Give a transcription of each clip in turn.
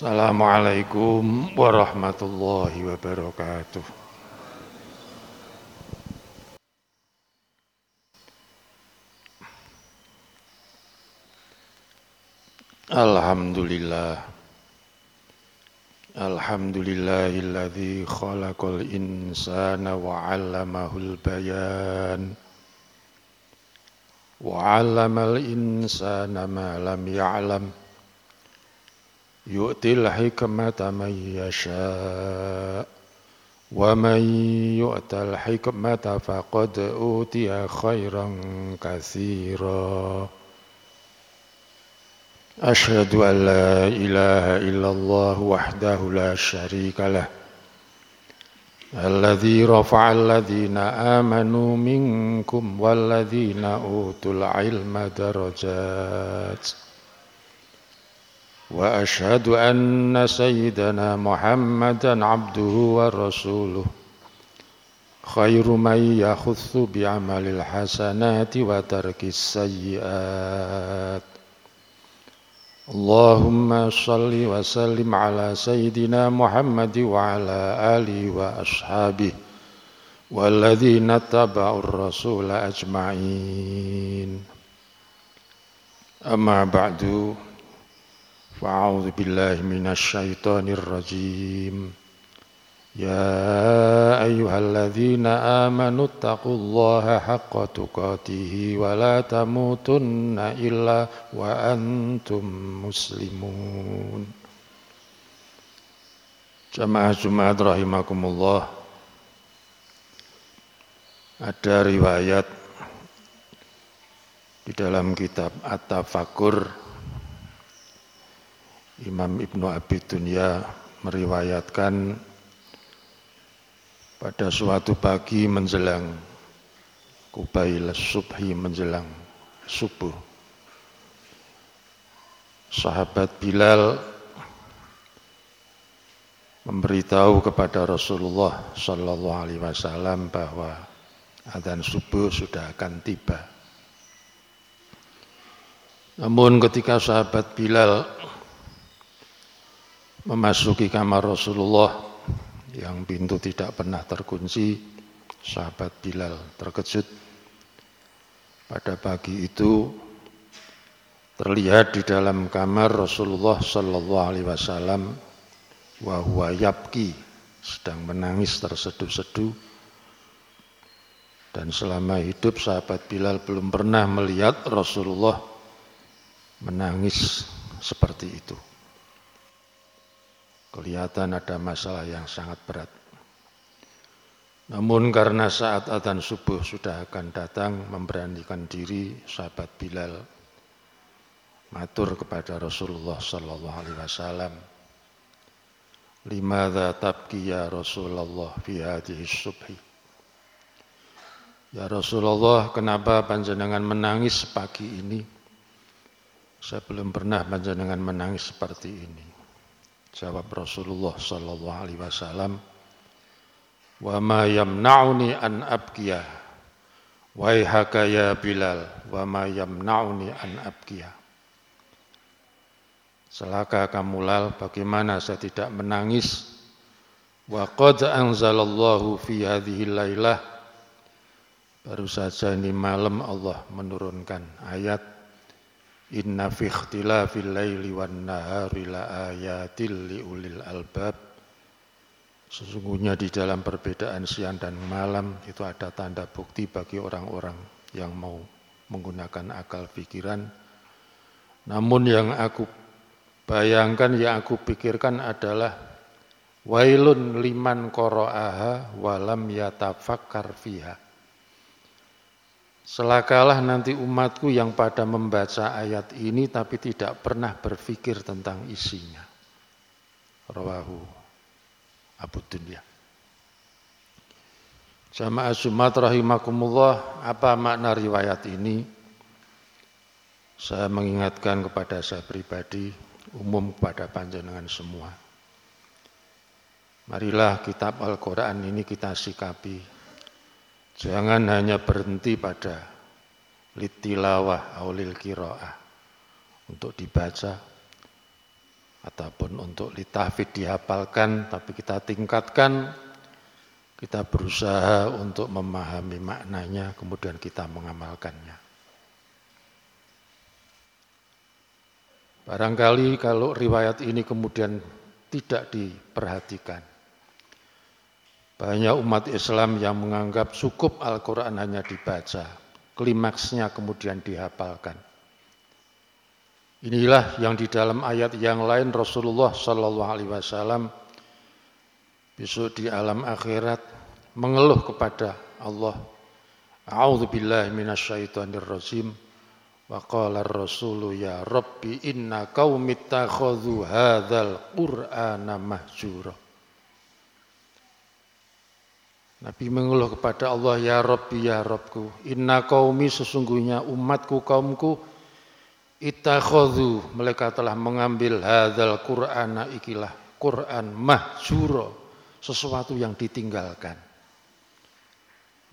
Assalamualaikum warahmatullahi wabarakatuh. Alhamdulillah. Alhamdulillahilladzi khalaqal insana wa 'allamahul bayan. Wa 'allamal insana ma lam ya'lam. Ya يؤتي الحكمة من يشاء ومن يؤت الحكمة فقد أوتي خيرا كثيرا. أشهد أن لا إله إلا الله وحده لا شريك له الذي رفع الذين آمنوا منكم والذين أوتوا العلم درجات. وأشهد أن سيدنا محمدا عبده ورسوله. خير من يخص بعمل الحسنات وترك السيئات. اللهم صل وسلم على سيدنا محمد وعلى آله وأصحابه والذين اتبعوا الرسول أجمعين. أما بعد فأعوذ بالله من الشيطان الرجيم يا أيها الذين آمنوا اتقوا الله حق تقاته ولا تموتن إلا وأنتم مسلمون Jamaah Jumat rahimakumullah Ada riwayat di dalam kitab At-Tafakur Imam Ibnu Abi Dunya meriwayatkan pada suatu pagi menjelang kubail subhi menjelang subuh sahabat Bilal memberitahu kepada Rasulullah Shallallahu Alaihi Wasallam bahwa adzan subuh sudah akan tiba. Namun ketika sahabat Bilal memasuki kamar Rasulullah yang pintu tidak pernah terkunci, sahabat Bilal terkejut. Pada pagi itu terlihat di dalam kamar Rasulullah Sallallahu Alaihi Wasallam wahwa yapki sedang menangis terseduh-seduh dan selama hidup sahabat Bilal belum pernah melihat Rasulullah menangis seperti itu kelihatan ada masalah yang sangat berat. Namun karena saat adzan subuh sudah akan datang memberanikan diri sahabat Bilal matur kepada Rasulullah sallallahu alaihi wasallam. Limadza tabki ya Rasulullah fi hadhihi subhi? Ya Rasulullah kenapa panjenengan menangis pagi ini? Saya belum pernah panjenengan menangis seperti ini Jawab Rasulullah sallallahu alaihi wasallam, "Wa ma yamna'uni an abkiya." Waihaka ya Bilal, wa ma yamna'uni an abkiya. Selaka kamu lal, bagaimana saya tidak menangis? Wa qad anzalallahu fi hadhihi lailah. Baru saja ini malam Allah menurunkan ayat Inna fi ikhtilafil laili wan nahari la ayatil liulil albab. Sesungguhnya di dalam perbedaan siang dan malam itu ada tanda bukti bagi orang-orang yang mau menggunakan akal pikiran. Namun yang aku bayangkan, yang aku pikirkan adalah wailun liman qara'aha walam yatafakkar fiha Selakalah nanti umatku yang pada membaca ayat ini tapi tidak pernah berpikir tentang isinya. Rawahu Abu Dunya. Jamaah Jumat rahimakumullah, apa makna riwayat ini? Saya mengingatkan kepada saya pribadi, umum kepada panjenengan semua. Marilah kitab Al-Quran ini kita sikapi Jangan hanya berhenti pada litilawah aulil kiroah. Untuk dibaca. ataupun untuk litahfid dihafalkan tapi kita tingkatkan. Kita berusaha untuk memahami maknanya kemudian kita mengamalkannya. Barangkali kalau riwayat ini kemudian tidak diperhatikan banyak umat Islam yang menganggap cukup Al-Quran hanya dibaca klimaksnya kemudian dihafalkan Inilah yang di dalam ayat yang lain Rasulullah Sallallahu Alaihi Wasallam besok di alam akhirat mengeluh kepada Allah. A'udzu billahi minasyaitonir rajim. Wa qala ar-rasulu ya rabbi inna qaumi takhadhu hadzal qur'ana mahjura. Nabi mengeluh kepada Allah, Ya Rabbi, Ya Rabbku, inna qaumi sesungguhnya umatku, kaumku, Ittakhadhu mereka telah mengambil hadzal Qur'ana ikilah Quran mahjuro sesuatu yang ditinggalkan.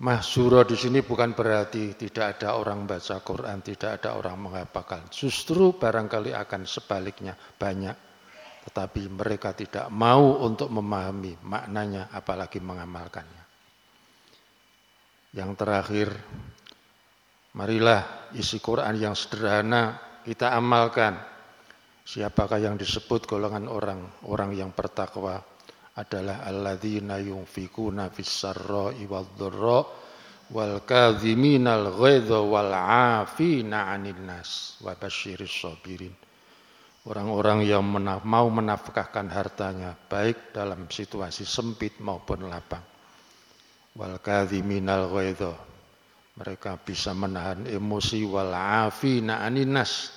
Mahjuro di sini bukan berarti tidak ada orang baca Quran, tidak ada orang menghafalkan. Justru barangkali akan sebaliknya banyak. Tetapi mereka tidak mau untuk memahami maknanya apalagi mengamalkannya. Yang terakhir, marilah isi Quran yang sederhana kita amalkan. Siapakah yang disebut golongan orang orang yang bertakwa adalah alladzina yunfikuna fis sarra'i wadh-dharra wal kadhiminal ghaidha wal 'afina 'anil nas wa basyiris sabirin. Orang-orang yang mau menafkahkan hartanya baik dalam situasi sempit maupun lapang. Wal kadhiminal ghaidha mereka bisa menahan emosi. Wal 'afina 'anil nas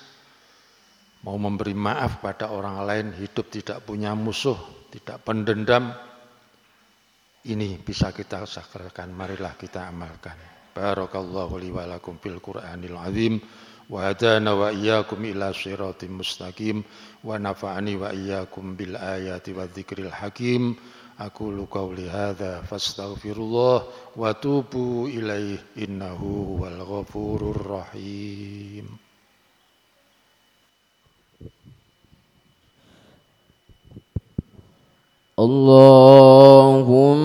mau memberi maaf pada orang lain, hidup tidak punya musuh, tidak pendendam, ini bisa kita sakralkan, marilah kita amalkan. Barakallahu li wa lakum fil Qur'anil azim wa hadana wa iyyakum ila siratim mustaqim wa nafa'ani wa iyyakum bil ayati wa dzikril hakim. Aku qawli hadza fastaghfirullah wa tubu ilaihi innahu huwal ghafurur rahim. اللهم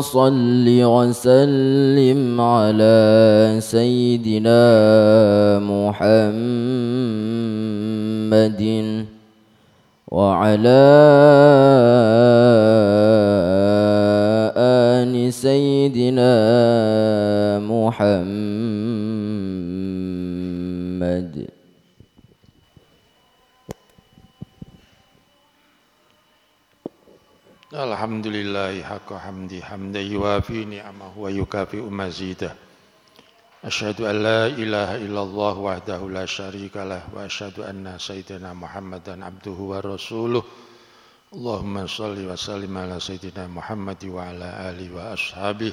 صل وسلم على سيدنا محمد وعلى آل سيدنا محمد. الحمد لله حق حمدي حمدا يوافي نعمه ويكافئ مزيده. أشهد أن لا إله إلا الله وحده لا شريك له وأشهد أن سيدنا محمدا عبده ورسوله. اللهم صل وسلم على سيدنا محمد وعلى آله وأصحابه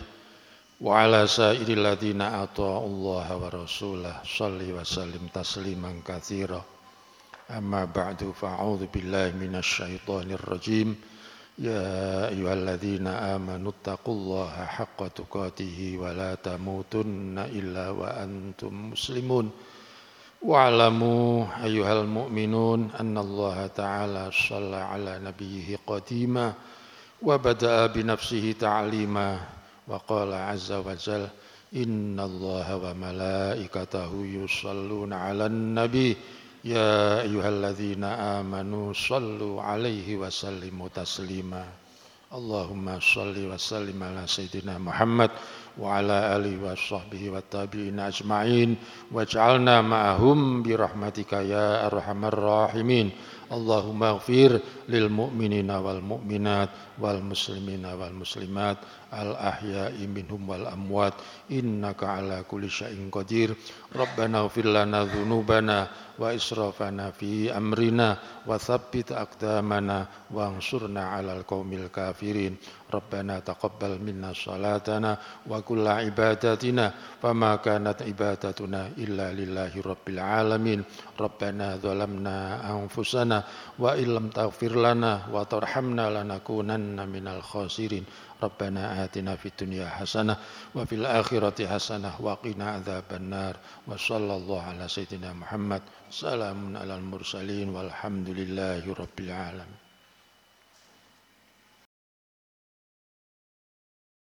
وعلى سائر الذين أطاعوا الله ورسوله. صل وسلم تسليما كثيرا. أما بعد فأعوذ بالله من الشيطان الرجيم. يا أيها الذين آمنوا اتقوا الله حق تقاته ولا تموتن إلا وأنتم مسلمون. واعلموا أيها المؤمنون أن الله تعالى صلى على نبيه قديما وبدأ بنفسه تعليما وقال عز وجل إن الله وملائكته يصلون على النبي يا أيها الذين آمنوا صلوا عليه وسلموا تسليما. اللهم صل وسلم على سيدنا محمد وعلى آله وصحبه والتابعين أجمعين. واجعلنا معهم برحمتك يا أرحم الراحمين. اللهم اغفر للمؤمنين والمؤمنات والمسلمين والمسلمات الأحياء منهم والأموات. innaka ala kulli syai'in qadir. Rabbana ighfir lana dzunubana wa israfana fi amrina wa tsabbit aqdamana wansurna 'alal qaumil kafirin. ربنا تقبل منا صلاتنا وكل عباداتنا فما كانت عبادتنا إلا لله رب العالمين. ربنا ظلمنا أنفسنا وإن لم تغفر لنا وترحمنا لنكونن من الخاسرين. ربنا آتنا في الدنيا حسنة وفي الآخرة حسنة وقنا عذاب النار. وصلى الله على سيدنا محمد. Salamun alal mursalin walhamdulillahi rabbil alamin.